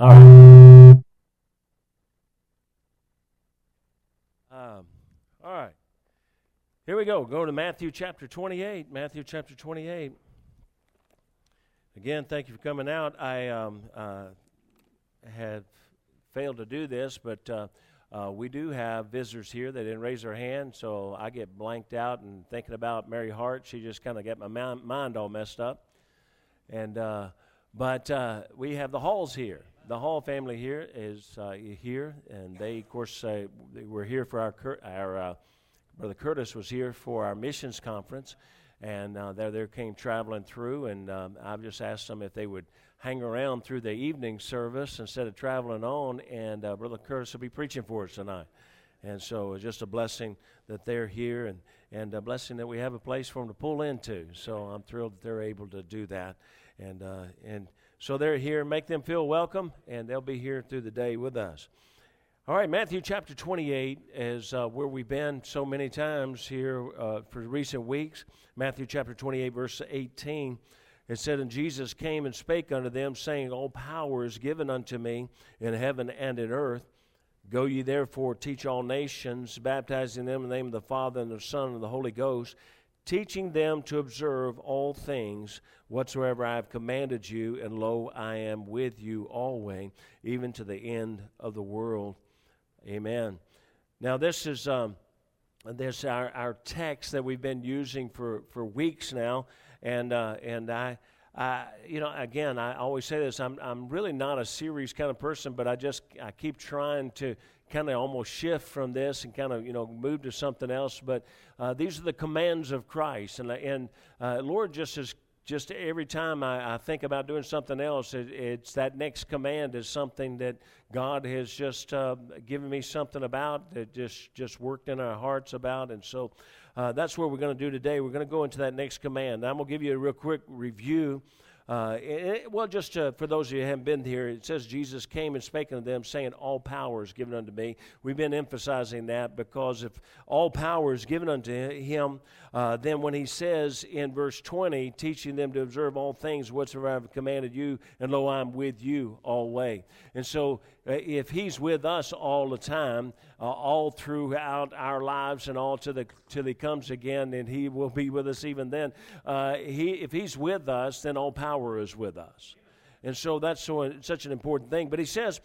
All right. Um, all right. Here we go. Go to Matthew chapter 28. Matthew chapter 28. Again, thank you for coming out. I um, uh, had failed to do this, but uh, uh, we do have visitors here that didn't raise their hand, so I get blanked out and thinking about Mary Hart. She just kind of got my mind all messed up. And uh, but uh, we have the Halls here. The Hall family here is uh, here, and they, of course, uh, were here for our our uh, brother Curtis was here for our missions conference, and uh, there they came traveling through, and um, I've just asked them if they would hang around through the evening service instead of traveling on, and uh, brother Curtis will be preaching for us tonight. And so it's just a blessing that they're here and, and a blessing that we have a place for them to pull into. So I'm thrilled that they're able to do that. And, uh, and so they're here. Make them feel welcome, and they'll be here through the day with us. All right, Matthew chapter 28 is uh, where we've been so many times here uh, for recent weeks. Matthew chapter 28, verse 18. It said, And Jesus came and spake unto them, saying, All power is given unto me in heaven and in earth. Go ye therefore, teach all nations, baptizing them in the name of the Father and the Son and the Holy Ghost, teaching them to observe all things whatsoever I have commanded you, and lo, I am with you always, even to the end of the world. Amen. Now, this is um, this our, our text that we've been using for, for weeks now, and uh, and I. I, you know, again, I always say this. I'm, I'm really not a series kind of person, but I just I keep trying to kind of almost shift from this and kind of you know move to something else. But uh, these are the commands of Christ, and and uh, Lord just is just every time I, I, think about doing something else, it, it's that next command is something that God has just uh, given me something about that just just worked in our hearts about, and so uh, that's what we're going to do today. We're going to go into that next command. I'm going to give you a real quick review uh, it, well, just uh, for those of you who haven't been here, it says Jesus came and spake unto them, saying, All power is given unto me. We've been emphasizing that because if all power is given unto him, uh, then when he says in verse 20, teaching them to observe all things whatsoever I have commanded you, and lo, I'm with you always. And so uh, if he's with us all the time, uh, all throughout our lives and all to the, till he comes again, and he will be with us even then, uh, he, if he's with us, then all power is with us. And so that's so, such an important thing. But he says,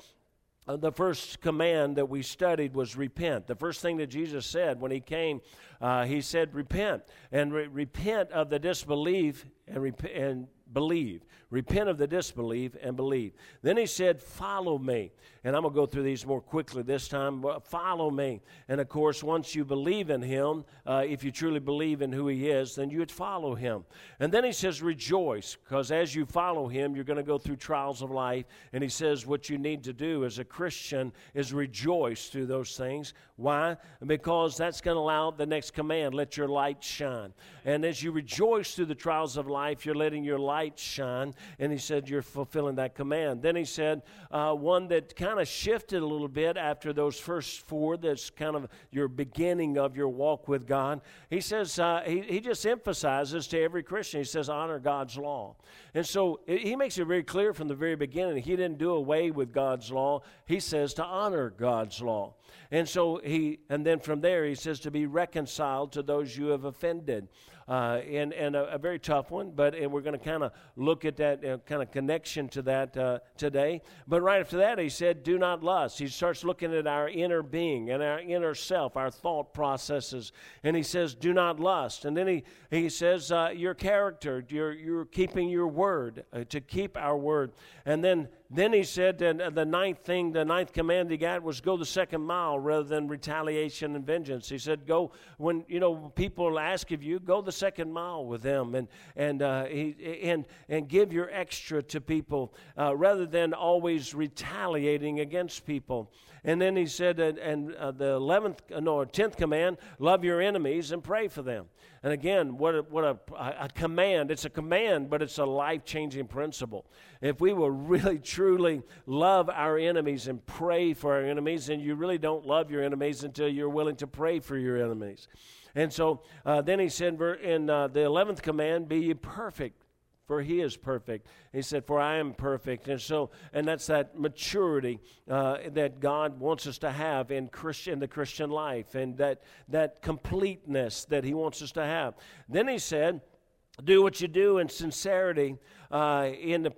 uh, the first command that we studied was repent. The first thing that Jesus said when he came, uh, he said, repent. And re- repent of the disbelief and, rep- and believe. Repent of the disbelief and believe. Then he said, Follow me. And I'm going to go through these more quickly this time. Follow me. And of course, once you believe in him, uh, if you truly believe in who he is, then you would follow him. And then he says, Rejoice, because as you follow him, you're going to go through trials of life. And he says, What you need to do as a Christian is rejoice through those things. Why? Because that's going to allow the next command let your light shine. And as you rejoice through the trials of life, you're letting your light shine and he said, You're fulfilling that command. Then he said, uh, one that kind of shifted a little bit after those first four, that's kind of your beginning of your walk with God. He says, uh, he, he just emphasizes to every Christian, he says, honor God's law. And so he makes it very clear from the very beginning, he didn't do away with God's law. He says to honor God's law. And so he, and then from there, he says to be reconciled to those you have offended uh, and, and a, a, very tough one, but and we're going to kind of look at that uh, kind of connection to that uh, today. But right after that, he said, Do not lust. He starts looking at our inner being and our inner self, our thought processes, and he says, Do not lust. And then he, he says, uh, Your character, you're, you're keeping your word, uh, to keep our word. And then then he said that the ninth thing, the ninth command he got was go the second mile rather than retaliation and vengeance. He said, go when you know people ask of you, go the second mile with them, and and uh, he, and and give your extra to people uh, rather than always retaliating against people. And then he said, and, and uh, the eleventh, uh, no, tenth command: love your enemies and pray for them. And again, what a, what a, a command! It's a command, but it's a life changing principle. If we will really truly love our enemies and pray for our enemies, then you really don't love your enemies until you're willing to pray for your enemies. And so uh, then he said in uh, the 11th command, Be ye perfect for he is perfect. He said, For I am perfect. And so, and that's that maturity uh, that God wants us to have in Christian, the Christian life, and that, that completeness that he wants us to have. Then he said, Do what you do in sincerity uh, in the,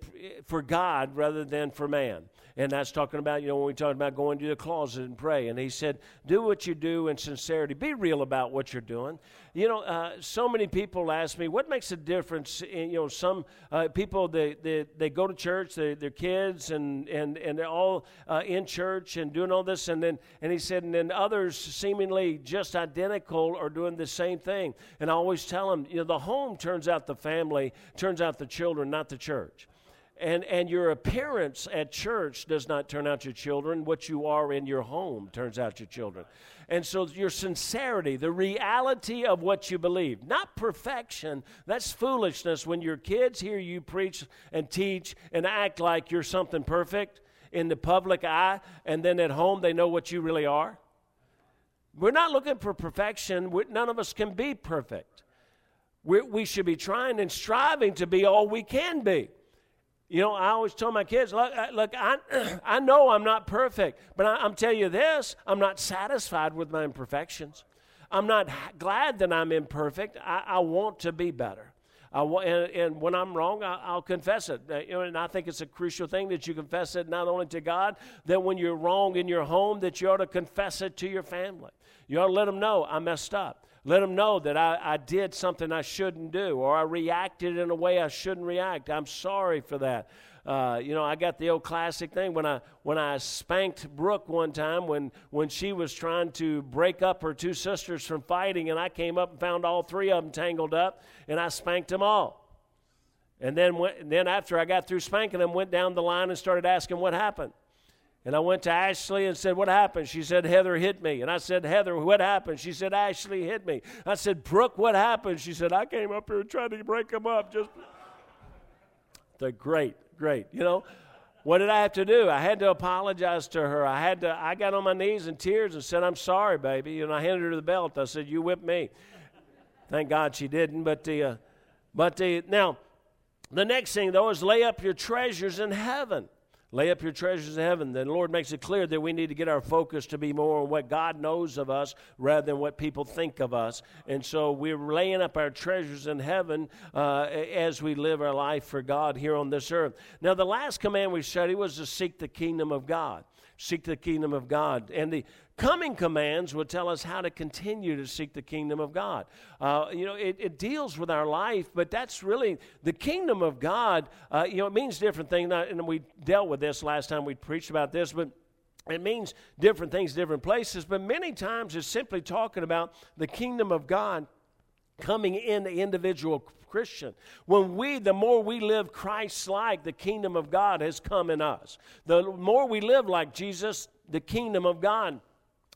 for God rather than for man. And that's talking about, you know, when we talked about going to the closet and pray. And he said, do what you do in sincerity. Be real about what you're doing. You know, uh, so many people ask me, what makes a difference in, you know, some uh, people, they, they, they go to church, they, their kids, and, and, and they're all uh, in church and doing all this. And then, and he said, and then others seemingly just identical are doing the same thing. And I always tell them, you know, the home turns out the family, turns out the children, not the church. And, and your appearance at church does not turn out your children. What you are in your home turns out your children. And so your sincerity, the reality of what you believe, not perfection, that's foolishness when your kids hear you preach and teach and act like you're something perfect in the public eye, and then at home they know what you really are. We're not looking for perfection. None of us can be perfect. we we should be trying and striving to be all we can be. You know, I always tell my kids, look, look I, I know I'm not perfect, but I, am telling you this I'm not satisfied with my imperfections. I'm not glad that I'm imperfect. I, I want to be better. I and, and, when I'm wrong, I, will confess it. Uh, you know, and I think it's a crucial thing that you confess it not only to God, that when you're wrong in your home, that you ought to confess it to your family. You ought to let them know I messed up. Let them know that I, I did something I shouldn't do, or I reacted in a way I shouldn't react. I'm sorry for that. Uh, you know, I got the old classic thing when I when I spanked Brooke one time when when she was trying to break up her two sisters from fighting, and I came up and found all three of them tangled up, and I spanked them all. And then went, then after I got through spanking them, went down the line and started asking what happened. And I went to Ashley and said, What happened? She said, Heather hit me. And I said, Heather, what happened? She said, Ashley hit me. I said, Brooke, what happened? She said, I came up here trying to break them up. Just the great, great. You know, what did I have to do? I had to apologize to her. I had to, I got on my knees in tears and said, I'm sorry, baby. And I handed her the belt. I said, You whipped me. Thank God she didn't. But the, uh, but the, now, the next thing though is lay up your treasures in heaven. Lay up your treasures in heaven. The Lord makes it clear that we need to get our focus to be more on what God knows of us rather than what people think of us. And so we're laying up our treasures in heaven uh, as we live our life for God here on this earth. Now, the last command we studied was to seek the kingdom of God. Seek the kingdom of God. And the coming commands will tell us how to continue to seek the kingdom of God. Uh, you know, it, it, deals with our life, but that's really the kingdom of God. Uh, you know, it means different things. And we dealt with this last time we preached about this, but it means different things, different places. But many times it's simply talking about the kingdom of God coming in the individual Christian. When we, the more we live Christ like, the kingdom of God has come in us. The more we live like Jesus, the kingdom of God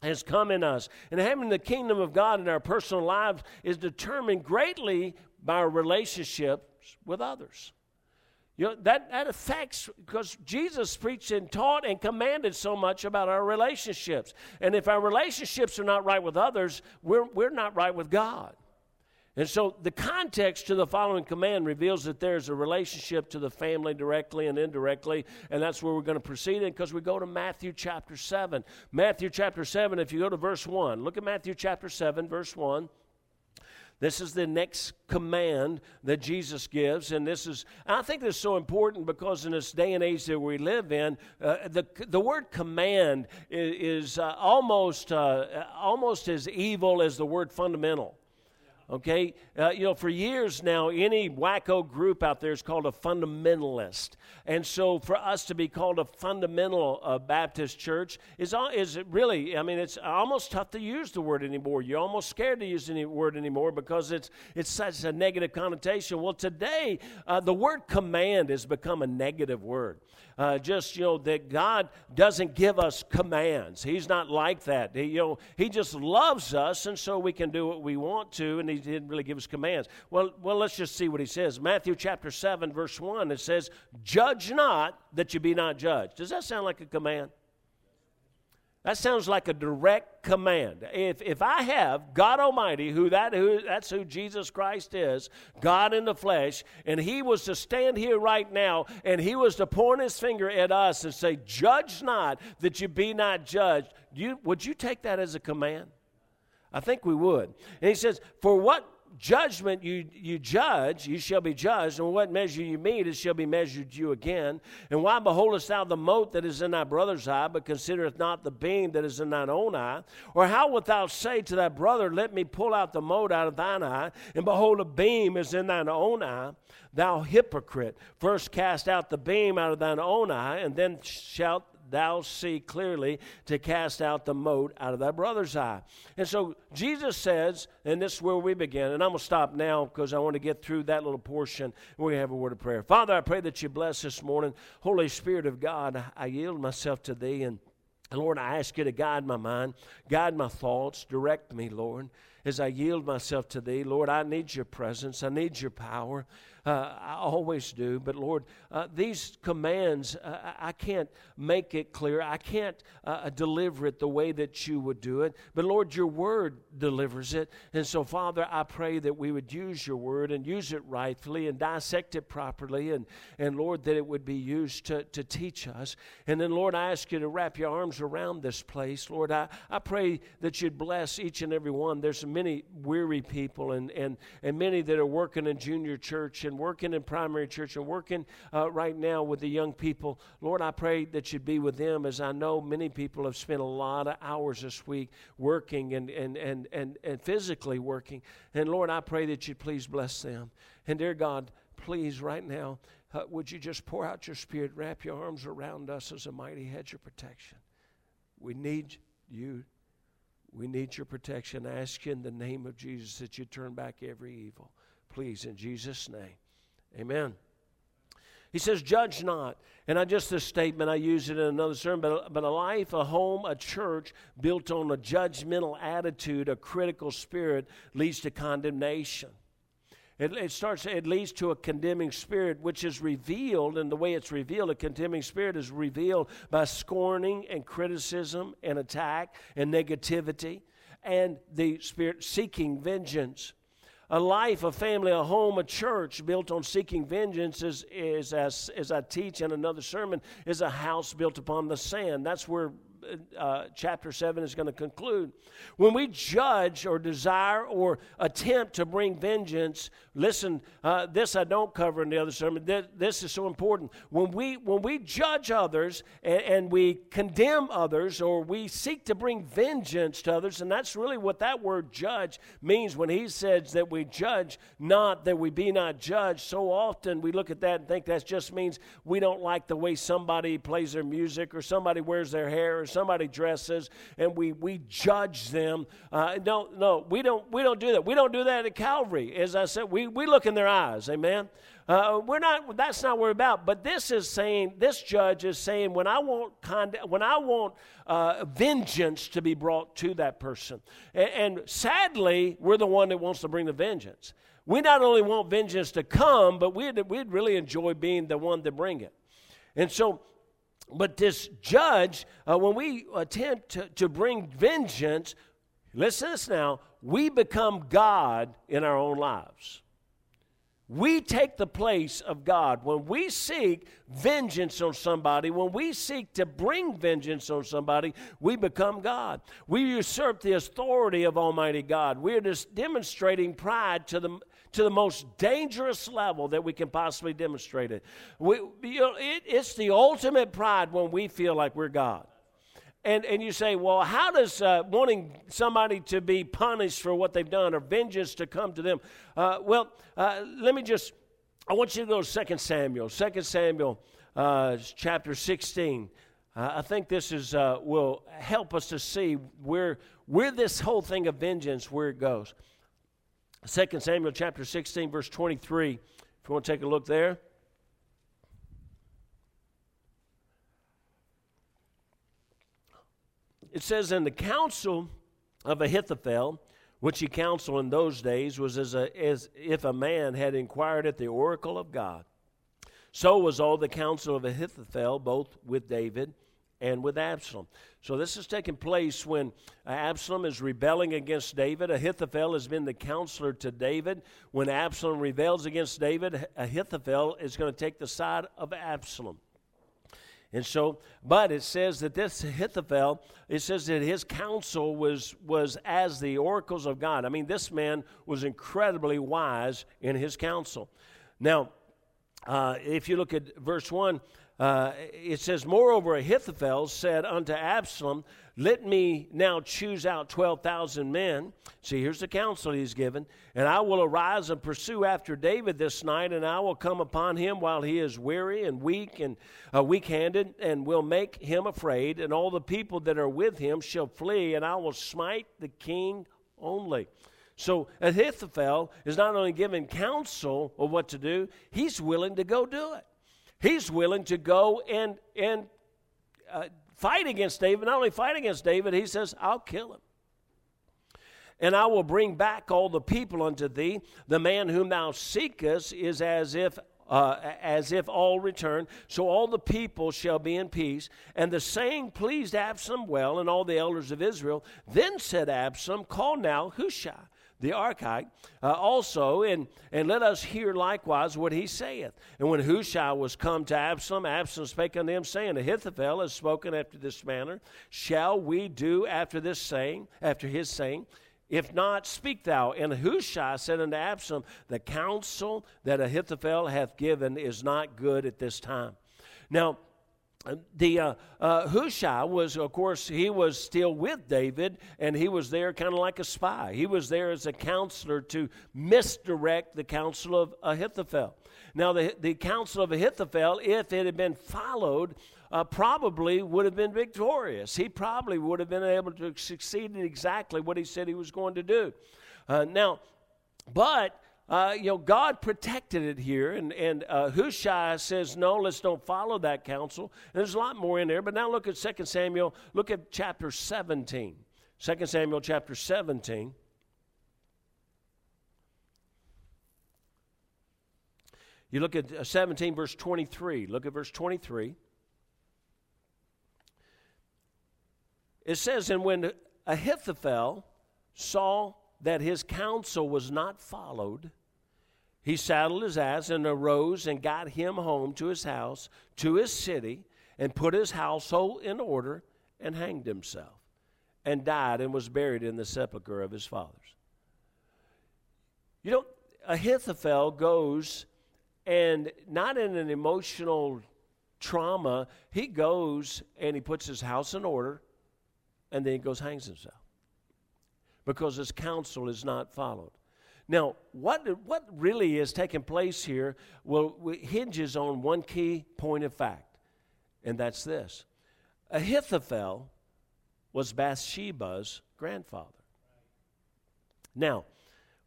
has come in us. And having the kingdom of God in our personal lives is determined greatly by our relationships with others. You know, that, that affects, because Jesus preached and taught and commanded so much about our relationships. And if our relationships are not right with others, we're, we're not right with God. And so the context to the following command reveals that there's a relationship to the family directly and indirectly, and that's where we're going to proceed in because we go to Matthew chapter 7. Matthew chapter 7, if you go to verse 1, look at Matthew chapter 7, verse 1. This is the next command that Jesus gives, and this is, I think this is so important because in this day and age that we live in, uh, the, the word command is, is uh, almost, uh, almost as evil as the word fundamental. Okay, uh, you know, for years now, any wacko group out there is called a fundamentalist, and so for us to be called a fundamental uh, Baptist church is is really, I mean, it's almost tough to use the word anymore. You're almost scared to use any word anymore because it's it's such a negative connotation. Well, today uh, the word command has become a negative word uh, just, you know, that God doesn't give us commands. He's not like that. He, you know, he just loves us, and so we can do what we want to, and He didn't really give us commands. Well, well, let's just see what He says. Matthew chapter 7, verse 1, it says, Judge not that you be not judged. Does that sound like a command? That sounds like a direct command. If, if I have God Almighty, who that who that's who Jesus Christ is, God in the flesh, and He was to stand here right now, and He was to point His finger at us and say, "Judge not, that you be not judged." You, would you take that as a command? I think we would. And He says, "For what judgment you, you judge, you shall be judged, and what measure you meet, it shall be measured to you again. And why beholdest thou the mote that is in thy brother's eye, but considereth not the beam that is in thine own eye? Or how wilt thou say to thy brother, Let me pull out the mote out of thine eye, and behold, a beam is in thine own eye? Thou hypocrite, first cast out the beam out of thine own eye, and then shalt thou see clearly to cast out the mote out of thy brother's eye. And so Jesus says, and this is where we begin, and I'm going to stop now because I want to get through that little portion. We have a word of prayer. Father, I pray that you bless this morning. Holy Spirit of God, I yield myself to thee and Lord, I ask you to guide my mind, guide my thoughts, direct me, Lord, as I yield myself to Thee. Lord, I need your presence, I need your power. Uh, I always do. But Lord, uh, these commands, uh, I can't make it clear. I can't uh, deliver it the way that you would do it. But Lord, your word delivers it. And so, Father, I pray that we would use your word and use it rightfully and dissect it properly. And, and Lord, that it would be used to, to teach us. And then, Lord, I ask you to wrap your arms around this place. Lord, I, I pray that you'd bless each and every one. There's many weary people and, and, and many that are working in junior church and working in primary church and working uh, right now with the young people. Lord, I pray that you'd be with them as I know many people have spent a lot of hours this week working and, and, and, and, and physically working. And Lord, I pray that you'd please bless them. And dear God, please, right now, uh, would you just pour out your spirit, wrap your arms around us as a mighty hedge of protection? We need you. We need your protection. I ask you in the name of Jesus that you turn back every evil. Please, in Jesus' name. Amen. He says, Judge not. And I just this statement, I use it in another sermon, but, but a life, a home, a church built on a judgmental attitude, a critical spirit, leads to condemnation. It, it, starts, it leads to a condemning spirit, which is revealed, and the way it's revealed, a condemning spirit is revealed by scorning and criticism and attack and negativity, and the spirit seeking vengeance. A life, a family, a home, a church built on seeking vengeance is, is as, as I teach in another sermon, is a house built upon the sand. That's where uh, chapter 7 is going to conclude. When we judge or desire or attempt to bring vengeance, listen, uh, this I don't cover in the other sermon. This, this, is so important. When we, when we judge others and, and we condemn others or we seek to bring vengeance to others, and that's really what that word judge means when he says that we judge, not that we be not judged. So often we look at that and think that just means we don't like the way somebody plays their music or somebody wears their hair or somebody dresses and we, we judge them. Uh, no, no, we don't, we don't do that. We don't do that at Calvary. As I said, we, we look in their eyes. Amen. Uh, we're not. That's not what we're about. But this is saying. This judge is saying when I want con- when I want uh, vengeance to be brought to that person, and, and sadly, we're the one that wants to bring the vengeance. We not only want vengeance to come, but we'd, we'd really enjoy being the one to bring it. And so but this judge, uh, when we attempt to, to bring vengeance, listen to this now, we become God in our own lives. We take the place of God. When we seek vengeance on somebody, when we seek to bring vengeance on somebody, we become God. We usurp the authority of Almighty God. We're just demonstrating pride to the, to the most dangerous level that we can possibly demonstrate it. We, you know, it it's the ultimate pride when we feel like we're God. And, and you say, well, how does uh, wanting somebody to be punished for what they've done or vengeance to come to them? Uh, well, uh, let me just, I want you to go to 2 Samuel, 2 Samuel uh, chapter 16. Uh, I think this is, uh, will help us to see where, where this whole thing of vengeance, where it goes. 2 Samuel chapter 16, verse 23. If you want to take a look there. it says, in the counsel of Ahithophel, which he counseled in those days, was as, a, as if a man had inquired at the oracle of God. So was all the counsel of Ahithophel, both with David and with Absalom. So this is taking place when Absalom is rebelling against David. Ahithophel has been the counselor to David. When Absalom rebels against David, Ahithophel is going to take the side of Absalom. And so, but it says that this Ahithophel, it says that his counsel was, was as the oracles of God. I mean, this man was incredibly wise in his counsel. Now, uh, if you look at verse 1, uh, it says, Moreover, Ahithophel said unto Absalom, Let me now choose out 12,000 men. See, here's the counsel he's given. And I will arise and pursue after David this night, and I will come upon him while he is weary and weak and uh, weak handed, and will make him afraid. And all the people that are with him shall flee, and I will smite the king only. So Ahithophel is not only given counsel of what to do, he's willing to go do it. He's willing to go and, and uh, fight against David. Not only fight against David, he says, I'll kill him. And I will bring back all the people unto thee. The man whom thou seekest is as if uh, as if all return. So all the people shall be in peace. And the saying pleased Absalom well and all the elders of Israel. Then said Absalom, Call now Hushai the Archite, uh, also, and, and let us hear likewise what he saith. And when Hushai was come to Absalom, Absalom spake unto him, saying, Ahithophel has spoken after this manner. Shall we do after this saying, after his saying? If not, speak thou. And Hushai said unto Absalom, The counsel that Ahithophel hath given is not good at this time. Now, the uh, uh, Hushai was, of course, he was still with David, and he was there kind of like a spy. He was there as a counselor to misdirect the counsel of Ahithophel. Now, the, the counsel of Ahithophel, if it had been followed, uh, probably would have been victorious. He probably would have been able to succeed in exactly what he said he was going to do. Uh, now, but uh, you know, God protected it here, and, and uh, Hushai says, no, let's don't follow that counsel. And there's a lot more in there, but now look at 2 Samuel, look at chapter 17. 2 Samuel chapter 17. You look at uh, 17, verse 23. Look at verse 23. It says, And when Ahithophel saw that his counsel was not followed, he saddled his ass and arose and got him home to his house, to his city, and put his household in order and hanged himself and died and was buried in the sepulchre of his fathers. You know, Ahithophel goes and not in an emotional trauma, he goes and he puts his house in order and then he goes hangs himself because his counsel is not followed. Now, what, what really is taking place here well, hinges on one key point of fact, and that's this Ahithophel was Bathsheba's grandfather. Now,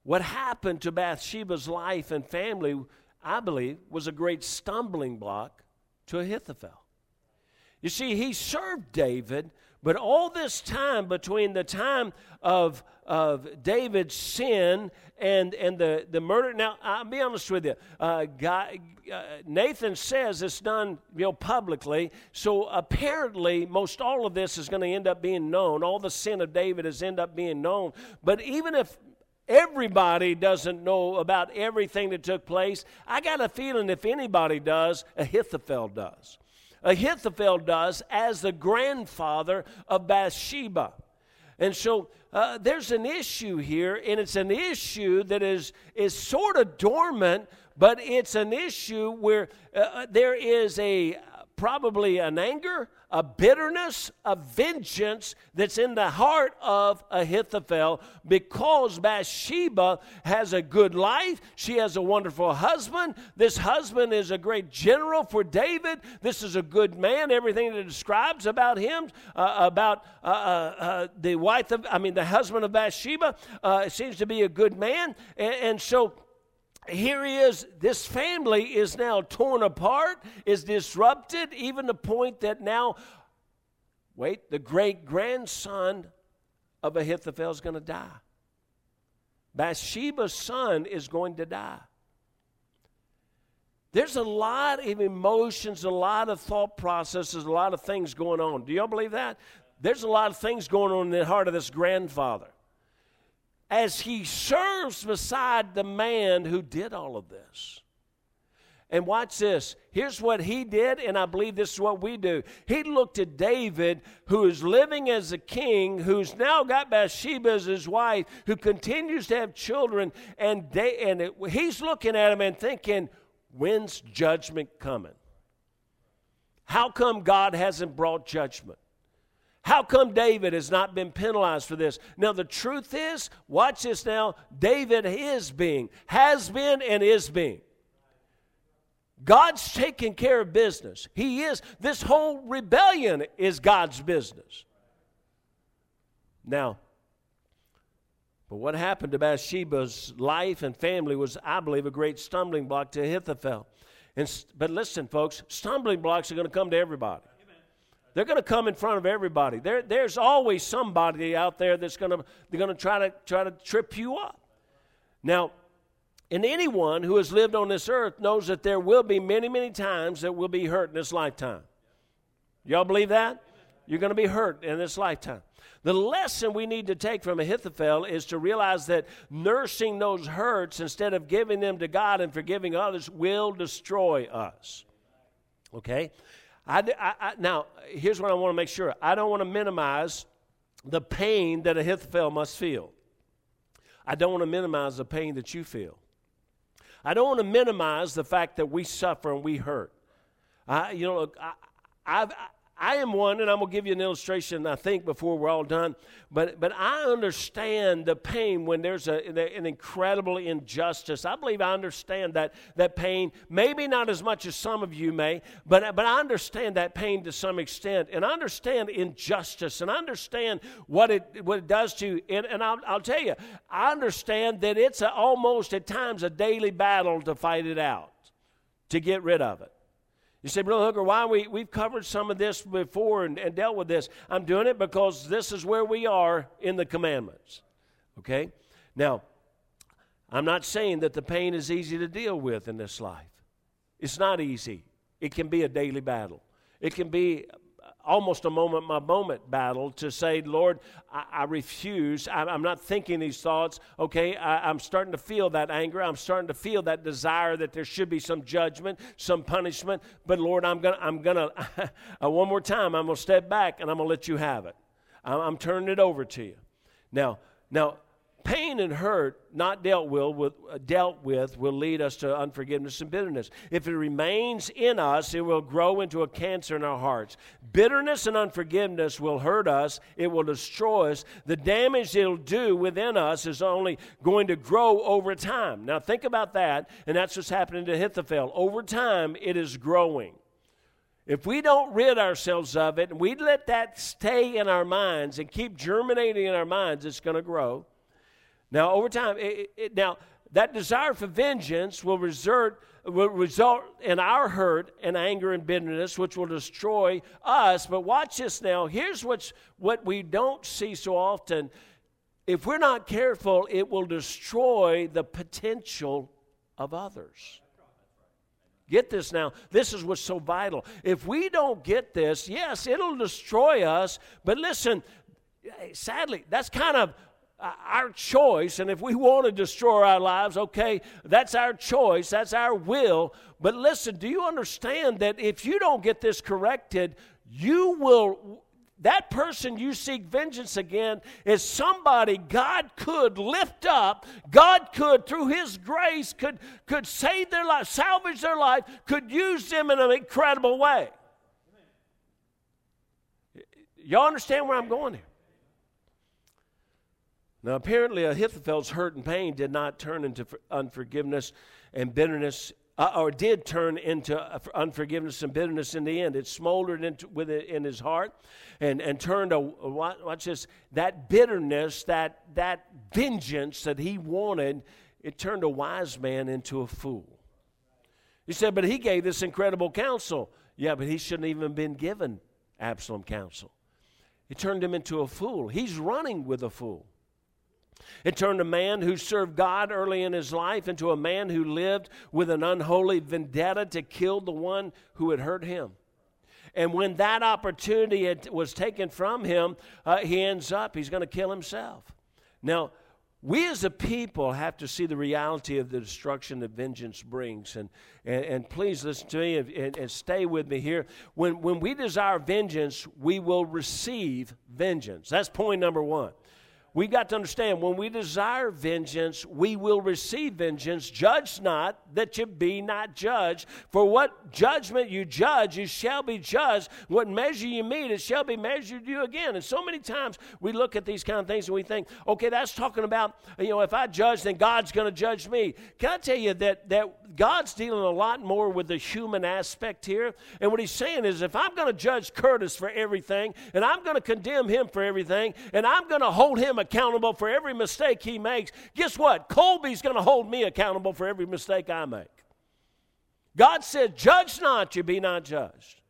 what happened to Bathsheba's life and family, I believe, was a great stumbling block to Ahithophel. You see, he served David, but all this time between the time of, of David's sin and, and the, the murder. Now, I'll be honest with you. Uh, God, uh, Nathan says it's done you know, publicly. So apparently, most all of this is going to end up being known. All the sin of David is end up being known. But even if everybody doesn't know about everything that took place, I got a feeling if anybody does, Ahithophel does. Ahithophel does as the grandfather of Bathsheba. And so uh, there's an issue here, and it's an issue that is, is sort of dormant, but it's an issue where uh, uh there is a probably an anger, a bitterness, a vengeance that's in the heart of Ahithophel because Bathsheba has a good life. She has a wonderful husband. This husband is a great general for David. This is a good man. Everything that describes about him, uh, about uh, uh, uh the wife of, I mean, the husband of Bathsheba, uh, seems to be a good man. and, and so here he is, this family is now torn apart, is disrupted, even to the point that now, wait, the great grandson of Ahithophel is going to die. Bathsheba's son is going to die. There's a lot of emotions, a lot of thought processes, a lot of things going on. Do y'all believe that? There's a lot of things going on in the heart of this grandfather as he serves beside the man who did all of this. And watch this. Here's what he did, and I believe this is what we do. He looked at David, who is living as a king, who's now got Bathsheba as his wife, who continues to have children, and, they, and it, he's looking at him and thinking, When's judgment coming? How come God hasn't brought judgment? How come David has not been penalized for this? Now, the truth is, watch this now, David is being, has been, and is being. God's taking care of business. He is. This whole rebellion is God's business. Now, but what happened to Bathsheba's life and family was, I believe, a great stumbling block to Ahithophel. And, but listen, folks, stumbling blocks are going to come to everybody. They're going to come in front of everybody. There, there's always somebody out there that's going to they're going to try to try to trip you up. Now, and anyone who has lived on this earth knows that there will be many, many times that will be hurt in this lifetime. Y'all believe that? You're going to be hurt in this lifetime. The lesson we need to take from Ahithophel is to realize that nursing those hurts instead of giving them to God and forgiving others will destroy us. Okay? I, I, I, now, here's what I want to make sure I don't want to minimize the pain that Ahithophel must feel. I don't want to minimize the pain that you feel. I don't want to minimize the fact that we suffer and we hurt. I, you know, I, I've, I am one, and I'm going to give you an illustration, I think, before we're all done. But, but I understand the pain when there's a, an incredible injustice. I believe I understand that, that pain, maybe not as much as some of you may, but, but I understand that pain to some extent. And I understand injustice, and I understand what it, what it does to you. And, and I'll, I'll tell you, I understand that it's a, almost at times a daily battle to fight it out, to get rid of it. You say, Brother Hooker, why we, we've covered some of this before and, and dealt with this. I'm doing it because this is where we are in the commandments. Okay? Now, I'm not saying that the pain is easy to deal with in this life. It's not easy. It can be a daily battle. It can be almost a moment by moment battle to say, Lord, I, I refuse. I, am not thinking these thoughts. Okay, I, am starting to feel that anger. I'm starting to feel that desire that there should be some judgment, some punishment. But Lord, I'm gonna, I'm gonna, uh, one more time, I'm gonna step back and I'm gonna let you have it. I'm, I'm turning it over to you. Now, now, pain and hurt not dealt with, uh, dealt with will lead us to unforgiveness and bitterness. If it remains in us, it will grow into a cancer in our hearts. Bitterness and unforgiveness will hurt us, it will destroy us. The damage it'll do within us is only going to grow over time. Now, think about that, and that's what's happening to Ahithophel. Over time, it is growing. If we don't rid ourselves of it and we let that stay in our minds and keep germinating in our minds, it's going to grow. Now, over time, it, it, now that desire for vengeance will result, will result in our hurt and anger and bitterness, which will destroy us. But watch this now. Here's what's, what we don't see so often. If we're not careful, it will destroy the potential of others. Get this now. This is what's so vital. If we don't get this, yes, it'll destroy us. But listen, sadly, that's kind of our choice, and if we want to destroy our lives, okay, that's our choice, that's our will. But listen, do you understand that if you don't get this corrected, you will, that person you seek vengeance again is somebody God could lift up, God could, through His grace, could, could save their life, salvage their life, could use them in an incredible way. Y'all understand where I'm going here? Now, apparently, Ahithophel's hurt and pain did not turn into unforgiveness and bitterness, uh, or did turn into unforgiveness and bitterness in the end. It smoldered into, with it in his heart and, and turned, a, watch this, that bitterness, that, that vengeance that he wanted, it turned a wise man into a fool. He said, but he gave this incredible counsel. Yeah, but he shouldn't even have been given Absalom counsel. It turned him into a fool. He's running with a fool. It turned a man who served God early in his life into a man who lived with an unholy vendetta to kill the one who had hurt him. And when that opportunity was taken from him, uh, he ends up, he's going to kill himself. Now, we as a people have to see the reality of the destruction that vengeance brings. And, and, and please listen to me and, and, and, stay with me here. When, when we desire vengeance, we will receive vengeance. That's point number one we got to understand when we desire vengeance, we will receive vengeance. Judge not that you be not judged. For what judgment you judge, you shall be judged. What measure you meet, it shall be measured to you again. And so many times we look at these kind of things and we think, okay, that's talking about, you know, if I judge, then God's going to judge me. Can I tell you that, that God's dealing a lot more with the human aspect here? And what he's saying is, if I'm going to judge Curtis for everything, and I'm going to condemn him for everything, and I'm going to hold him accountable for every mistake he makes, guess what? Colby's going to hold me accountable for every mistake I make. God said, Judge not, you be not judged.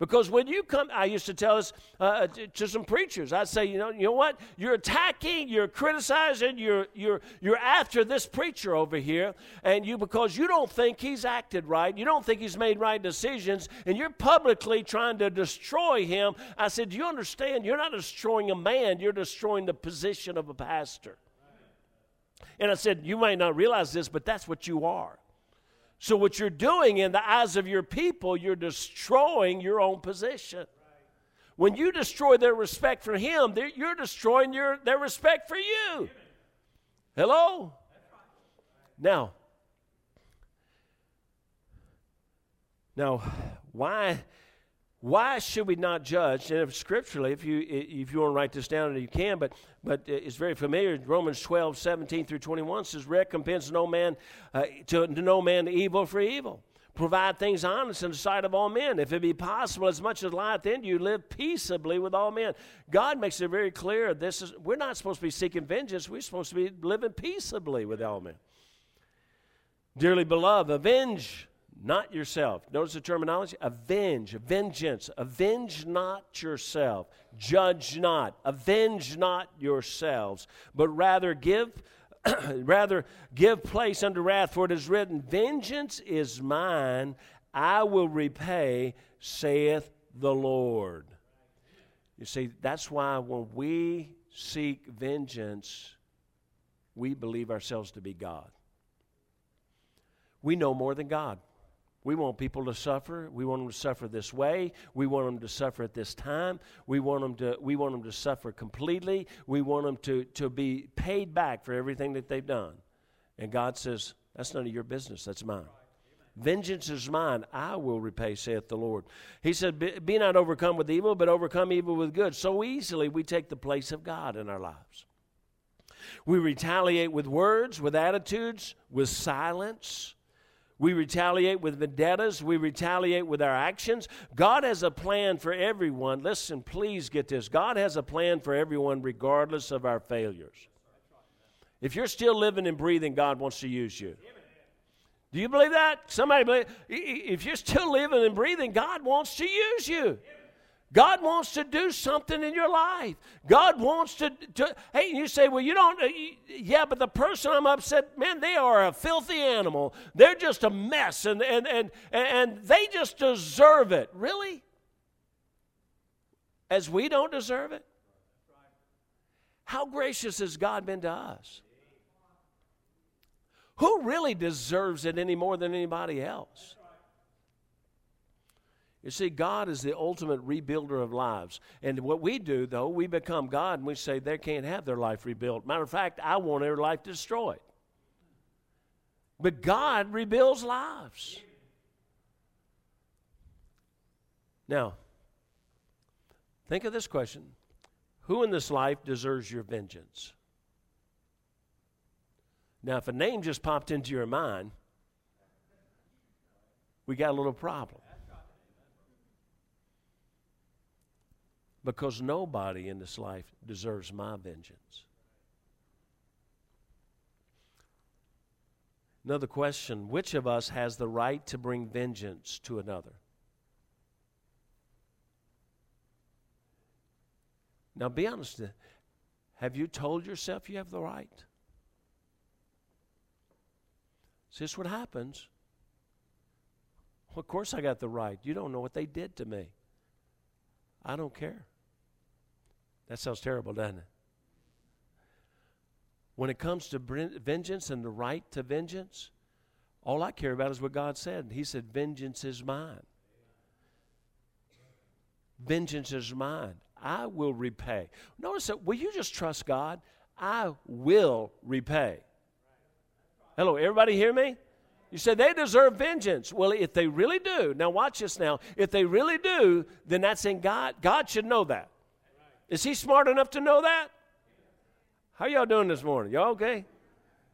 Because when you come, I used to tell this uh, to some preachers. I'd say, you know, you know what? You're attacking, you're criticizing, you're you're you're after this preacher over here, and you because you don't think he's acted right, you don't think he's made right decisions, and you're publicly trying to destroy him. I said, do you understand? You're not destroying a man, you're destroying the position of a pastor. And I said, you might not realize this, but that's what you are. So, what you're doing in the eyes of your people, you're destroying your own position. When you destroy their respect for Him, you're destroying your, their respect for you. Hello? Now, now, why why should we not judge? And if scripturally, if you if you want to write this down, you can. But but it's very familiar. Romans 12, 17 through 21 says, "Recompense no man uh, to, to no man evil for evil." Provide things honest in the sight of all men. If it be possible, as much as lieth in you, live peaceably with all men. God makes it very clear. This is we're not supposed to be seeking vengeance. We're supposed to be living peaceably with all men. Dearly beloved, avenge not yourself. Notice the terminology avenge, vengeance. Avenge not yourself. Judge not. Avenge not yourselves, but rather give. rather give place unto wrath for it is written vengeance is mine i will repay saith the lord you see that's why when we seek vengeance we believe ourselves to be god we know more than god we want people to suffer. We want them to suffer this way. We want them to suffer at this time. We want them to, we want them to suffer completely. We want them to, to be paid back for everything that they've done. And God says, That's none of your business. That's mine. Vengeance is mine. I will repay, saith the Lord. He said, Be not overcome with evil, but overcome evil with good. So easily we take the place of God in our lives. We retaliate with words, with attitudes, with silence. We retaliate with vendettas. We retaliate with our actions. God has a plan for everyone. Listen, please get this. God has a plan for everyone, regardless of our failures. If you're still living and breathing, God wants to use you. Do you believe that? Somebody believe? If you're still living and breathing, God wants to use you. God wants to do something in your life. God wants to, to hey, you say, well, you don't, uh, yeah, but the person I'm upset, man, they are a filthy animal. They're just a mess and, and, and, and they just deserve it. Really? As we don't deserve it? How gracious has God been to us? Who really deserves it any more than anybody else? You see, God is the ultimate rebuilder of lives. And what we do, though, we become God and we say they can't have their life rebuilt. Matter of fact, I want their life destroyed. But God rebuilds lives. Now, think of this question Who in this life deserves your vengeance? Now, if a name just popped into your mind, we got a little problem. Because nobody in this life deserves my vengeance. Another question Which of us has the right to bring vengeance to another? Now, be honest. Have you told yourself you have the right? Is this what happens? Well, of course I got the right. You don't know what they did to me. I don't care. That sounds terrible, doesn't it? When it comes to vengeance and the right to vengeance, all I care about is what God said. He said, Vengeance is mine. Vengeance is mine. I will repay. Notice that, will you just trust God? I will repay. Hello, everybody hear me? You said they deserve vengeance. Well, if they really do, now watch this now. If they really do, then that's in God. God should know that. Is he smart enough to know that? How y'all doing this morning? Y'all okay?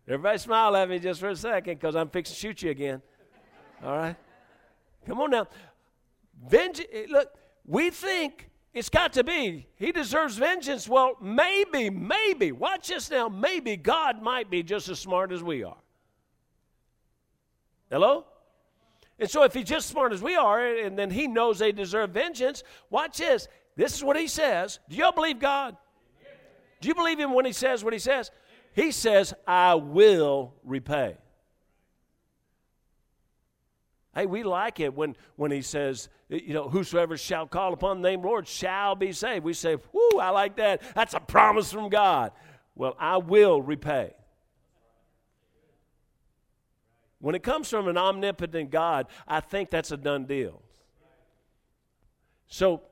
Everybody smile at me just for a second because I'm fixing to shoot you again. All right? Come on now. Vengeance, eh, look, we think it's got to be. He deserves vengeance. Well, maybe, maybe, watch this now, maybe God might be just as smart as we are. Hello? And so if he's just smart as we are, and then he knows they deserve vengeance, watch this. This is what he says. Do y'all believe God? Do you believe him when he says what he says? He says, I will repay. Hey, we like it when, when he says, you know, whosoever shall call upon the name the Lord shall be saved. We say, whoo, I like that. That's a promise from God. Well, I will repay. When it comes from an omnipotent God, I think that's a done deal. So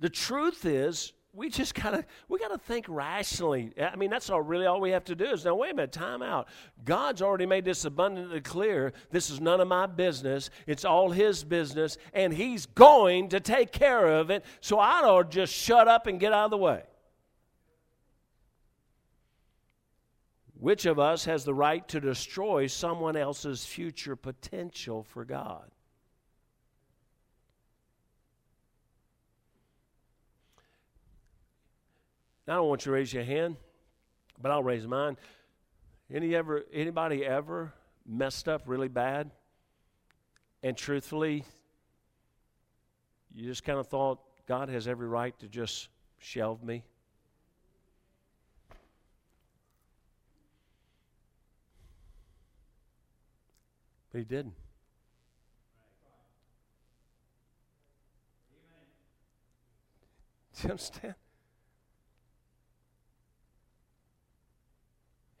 the truth is, we just gotta we gotta think rationally. I mean, that's all really all we have to do is now wait a minute, time out. God's already made this abundantly clear. This is none of my business. It's all his business, and he's going to take care of it. So I ought to just shut up and get out of the way. Which of us has the right to destroy someone else's future potential for God? Now, I don't want you to raise your hand, but I'll raise mine. Any ever, anybody ever messed up really bad? And truthfully, you just kind of thought God has every right to just shelve me? But he didn't. Do you understand?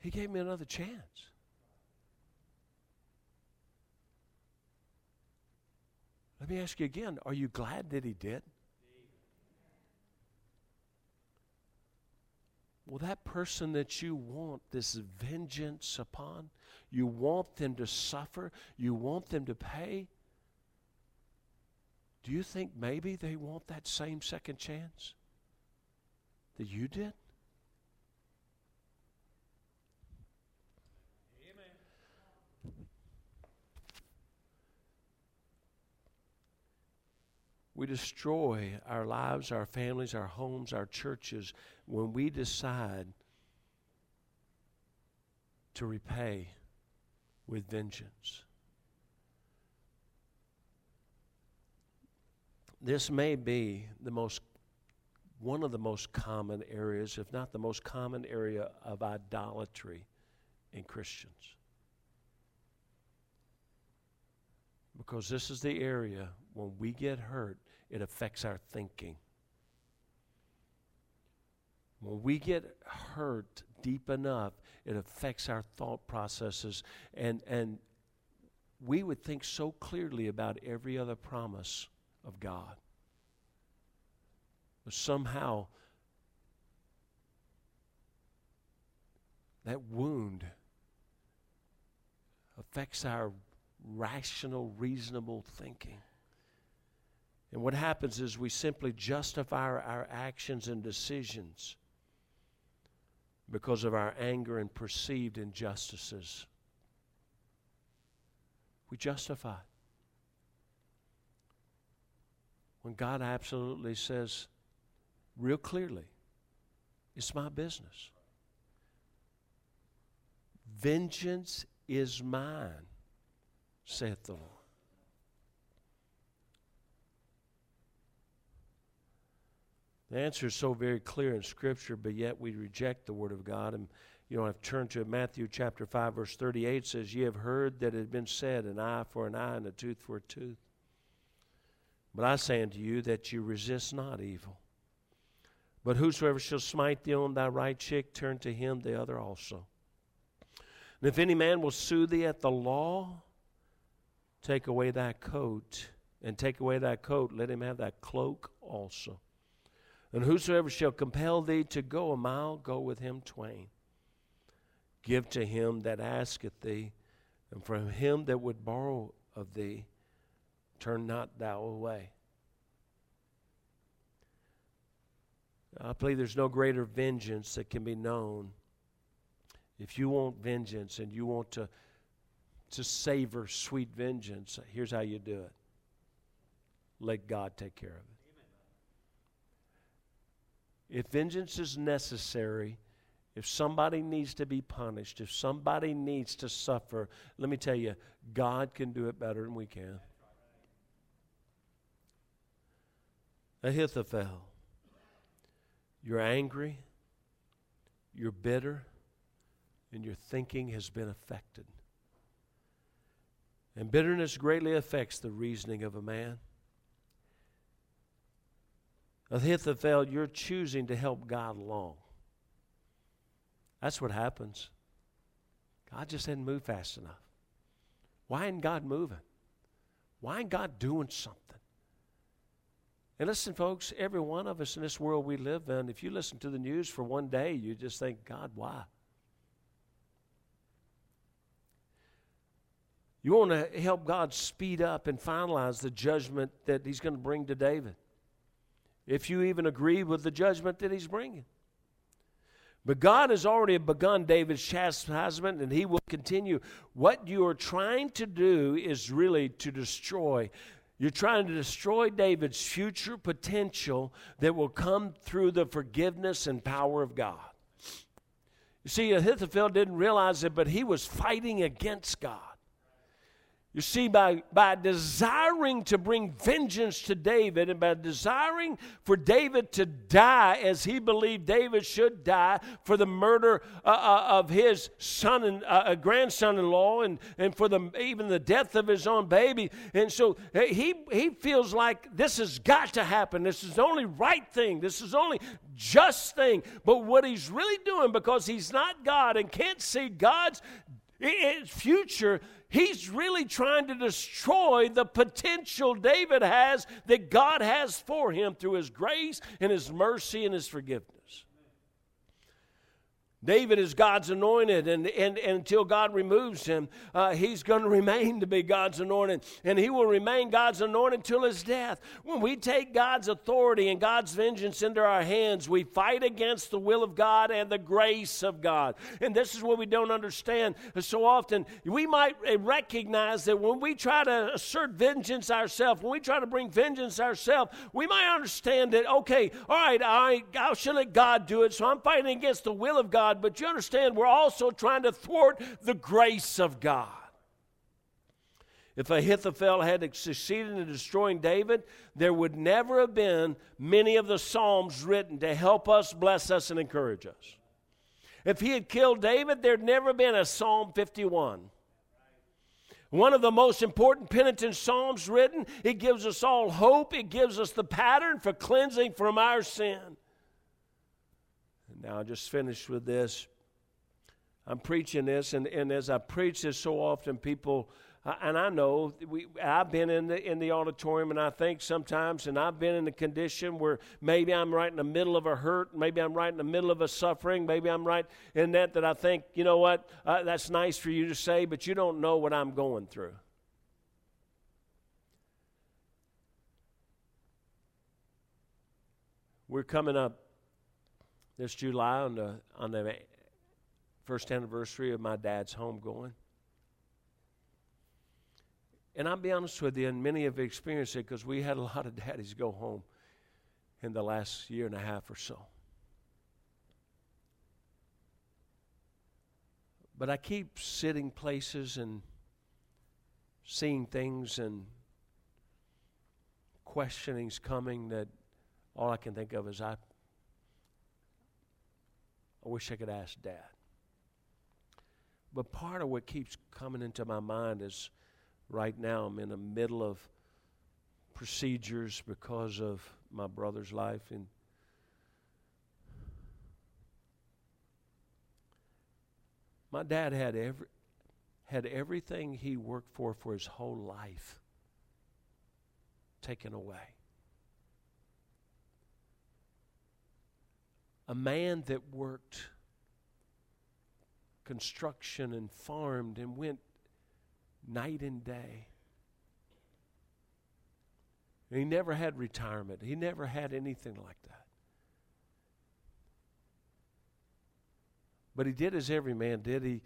He gave me another chance. Let me ask you again are you glad that he did? Well, that person that you want this vengeance upon, you want them to suffer, you want them to pay. Do you think maybe they want that same second chance that you did? We destroy our lives, our families, our homes, our churches when we decide to repay with vengeance. This may be the most one of the most common areas, if not the most common area of idolatry in Christians. Because this is the area when we get hurt, it affects our thinking. When we get hurt deep enough, it affects our thought processes. And, and we would think so clearly about every other promise of God. But somehow, that wound affects our rational, reasonable thinking. And what happens is we simply justify our, actions and decisions because of our anger and perceived injustices. We justify. When God absolutely says, real clearly, it's my business. Vengeance is mine, saith the Lord. The answer is so very clear in Scripture, but yet we reject the Word of God. And you know, I've turned to Matthew chapter 5, verse 38 says, Ye have heard that it had been said, an eye for an eye and a tooth for a tooth. But I say unto you that you resist not evil. But whosoever shall smite thee on thy right cheek, turn to him the other also. And if any man will sue thee at the law, take away thy coat, and take away thy coat, let him have thy cloak also. And whosoever shall compel thee to go a mile, go with him twain. Give to him that asketh thee, and from him that would borrow of thee, turn not thou away. I believe there's no greater vengeance that can be known. If you want vengeance and you want to, to savor sweet vengeance, here's how you do it let God take care of it. If vengeance is necessary, if somebody needs to be punished, if somebody needs to suffer, let me tell you, God can do it better than we can. Ahithophel, you're angry, you're bitter, and your thinking has been affected. And bitterness greatly affects the reasoning of a man. Ahithophel, you're choosing to help God along. That's what happens. God just didn't move fast enough. Why ain't God moving? Why ain't God doing something? And listen, folks, every one of us in this world we live in, if you listen to the news for one day, you just think, God, why? You want to help God speed up and finalize the judgment that He's going to bring to David. If you even agree with the judgment that He's bringing. But God has already begun David's chastisement, and he will continue. What you are trying to do is really to destroy. You're trying to destroy David's future potential that will come through the forgiveness and power of God. You see, Ahithophel didn't realize it, but he was fighting against God. You see, by, by desiring to bring vengeance to David and by desiring for David to die as he believed David should die for the murder uh, uh, of his son and uh, grandson in law and, and for the, even the death of his own baby. And so he, he feels like this has got to happen. This is the only right thing. This is the only just thing. But what he's really doing, because he's not God and can't see God's future, he's really trying to destroy the potential David has that God has for him through his grace and his mercy and his forgiveness. David is God's anointed, and, and, and until God removes him, uh, he's going to remain to be God's anointed, and he will remain God's anointed until his death. When we take God's authority and God's vengeance into our hands, we fight against the will of God and the grace of God. And this is what we don't understand so often. We might recognize that when we try to assert vengeance ourselves, when we try to bring vengeance ourselves, we might understand that, okay, all right, right, I should let God do it, so I'm fighting against the will of God. God, but you understand, we're also trying to thwart the grace of God. If Ahithophel had succeeded in destroying David, there would never have been many of the Psalms written to help us, bless us, and encourage us. If he had killed David, there'd never been a Psalm 51. One of the most important penitent psalms written. It gives us all hope. It gives us the pattern for cleansing from our sin. Now, I just finished with this. I'm preaching this, and, and as I preach this so often, people, and I know we, I've been in the in the auditorium, and I think sometimes, and I've been in a condition where maybe I'm right in the middle of a hurt, maybe I'm right in the middle of a suffering, maybe I'm right in that that I think, you know what, uh, that's nice for you to say, but you don't know what I'm going through. We're coming up this July on the on the first anniversary of my dad's homegoing. And I'll be honest with you, and many have experienced it because we had a lot of daddies go home in the last year and a half or so. But I keep sitting places and seeing things and questionings coming that all I can think of is I, I wish I could ask Dad. But part of what keeps coming into my mind is right now I'm in the middle of procedures because of my brother's life and my dad had every had everything he worked for for his whole life taken away a man that worked construction and farmed and went night and day. He never had retirement. He never had anything like that. But he did as every man did. He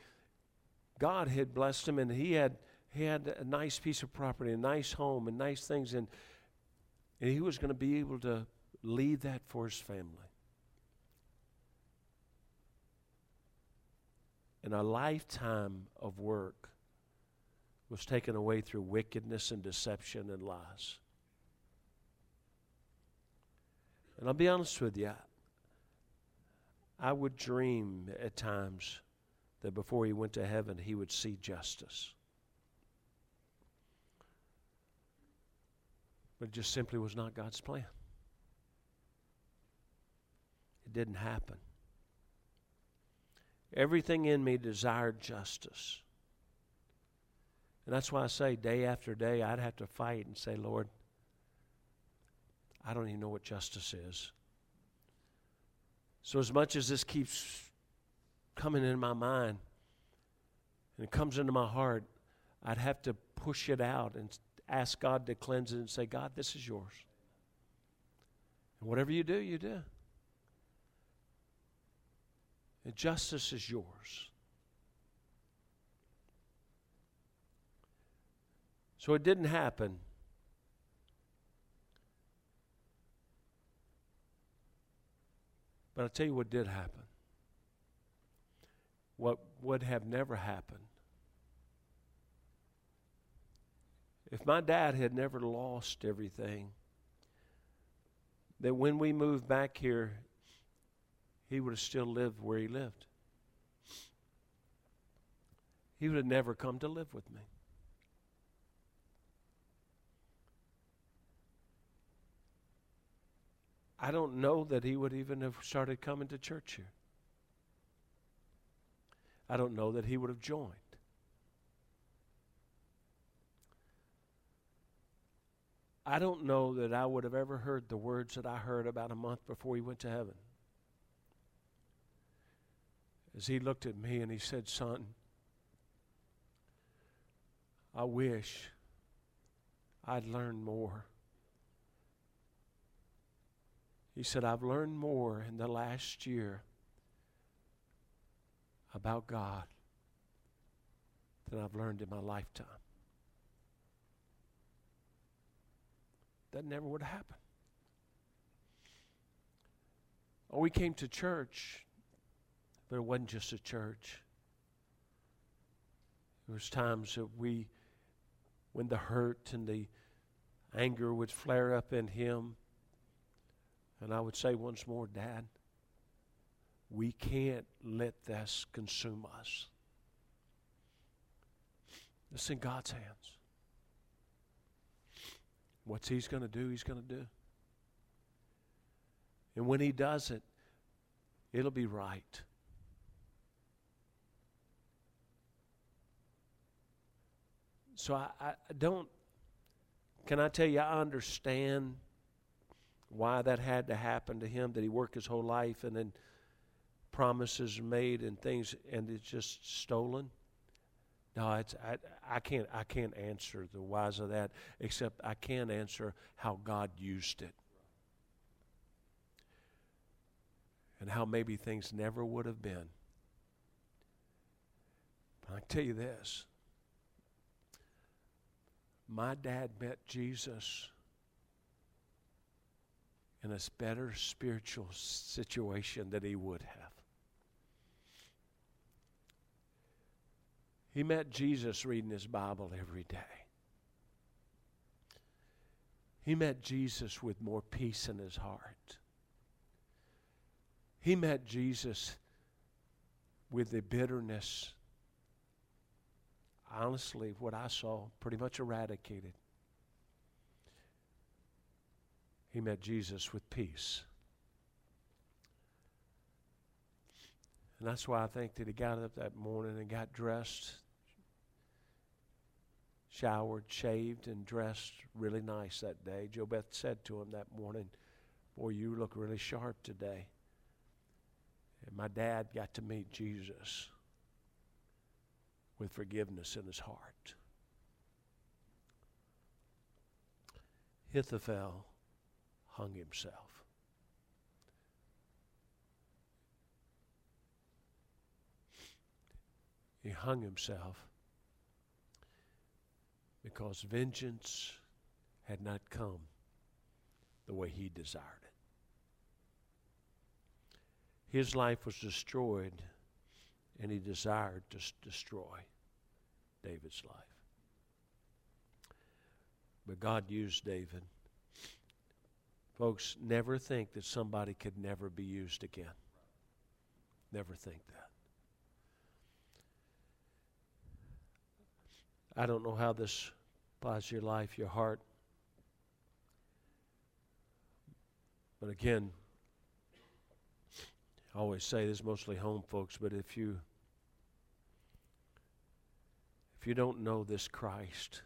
God had blessed him and he had he had a nice piece of property, a nice home, and nice things, and, and he was going to be able to leave that for his family. And a lifetime of work was taken away through wickedness and deception and lies. And I'll be honest with you, I would dream at times that before he went to heaven, he would see justice. But it just simply was not God's plan. It didn't happen. Everything in me desired justice. And that's why I say day after day, I'd have to fight and say, Lord, I don't even know what justice is. So, as much as this keeps coming in my mind and it comes into my heart, I'd have to push it out and ask God to cleanse it and say, God, this is yours. And whatever you do, you do. And justice is yours. So it didn't happen. But I'll tell you what did happen. What would have never happened. If my dad had never lost everything, that when we moved back here, he would have still lived where he lived. He would have never come to live with me. I don't know that he would even have started coming to church here. I don't know that he would have joined. I don't know that I would have ever heard the words that I heard about a month before he went to heaven as he looked at me and he said, Son, I wish I'd learned more. He said, I've learned more in the last year about God than I've learned in my lifetime. That never would have happened. Oh, we came to church but it wasn't just a church. There was times that we, when the hurt and the anger would flare up in him, and I would say once more, Dad, we can't let this consume us. It's in God's hands. What's He's going to do, He's going to do. And when He does it, it'll be right. So I, I don't, can I tell you, I understand why that had to happen to him, that he worked his whole life and then promises made and things, and it's just stolen. No, it's, I, I, can't, I can't answer the whys of that, except I can answer how God used it. And how maybe things never would have been. But I tell you this my dad met Jesus in a better spiritual situation than he would have. He met Jesus reading his Bible every day. He met Jesus with more peace in his heart. He met Jesus with the bitterness, honestly, what I saw, pretty much eradicated. He met Jesus with peace. And that's why I think that he got up that morning and got dressed, showered, shaved, and dressed really nice that day. Jo Beth said to him that morning, Boy, you look really sharp today. And my dad got to meet Jesus with forgiveness in his heart. Ahithophel hung himself. He hung himself because vengeance had not come the way he desired it. His life was destroyed, and he desired to destroy David's life. But God used David. Folks, never think that somebody could never be used again. Never think that. I don't know how this applies to your life, your heart. But again, I always say this mostly home folks, but if you if you don't know this Christ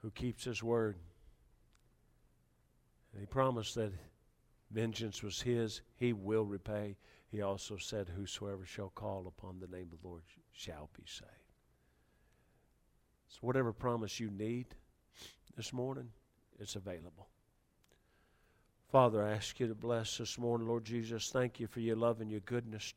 who keeps his word, he promised that vengeance was his, he will repay. He also said, Whosoever shall call upon the name of the Lord shall be saved. So, whatever promise you need this morning, it's available. Father, I ask you to bless this morning, Lord Jesus. Thank you for your love and your goodness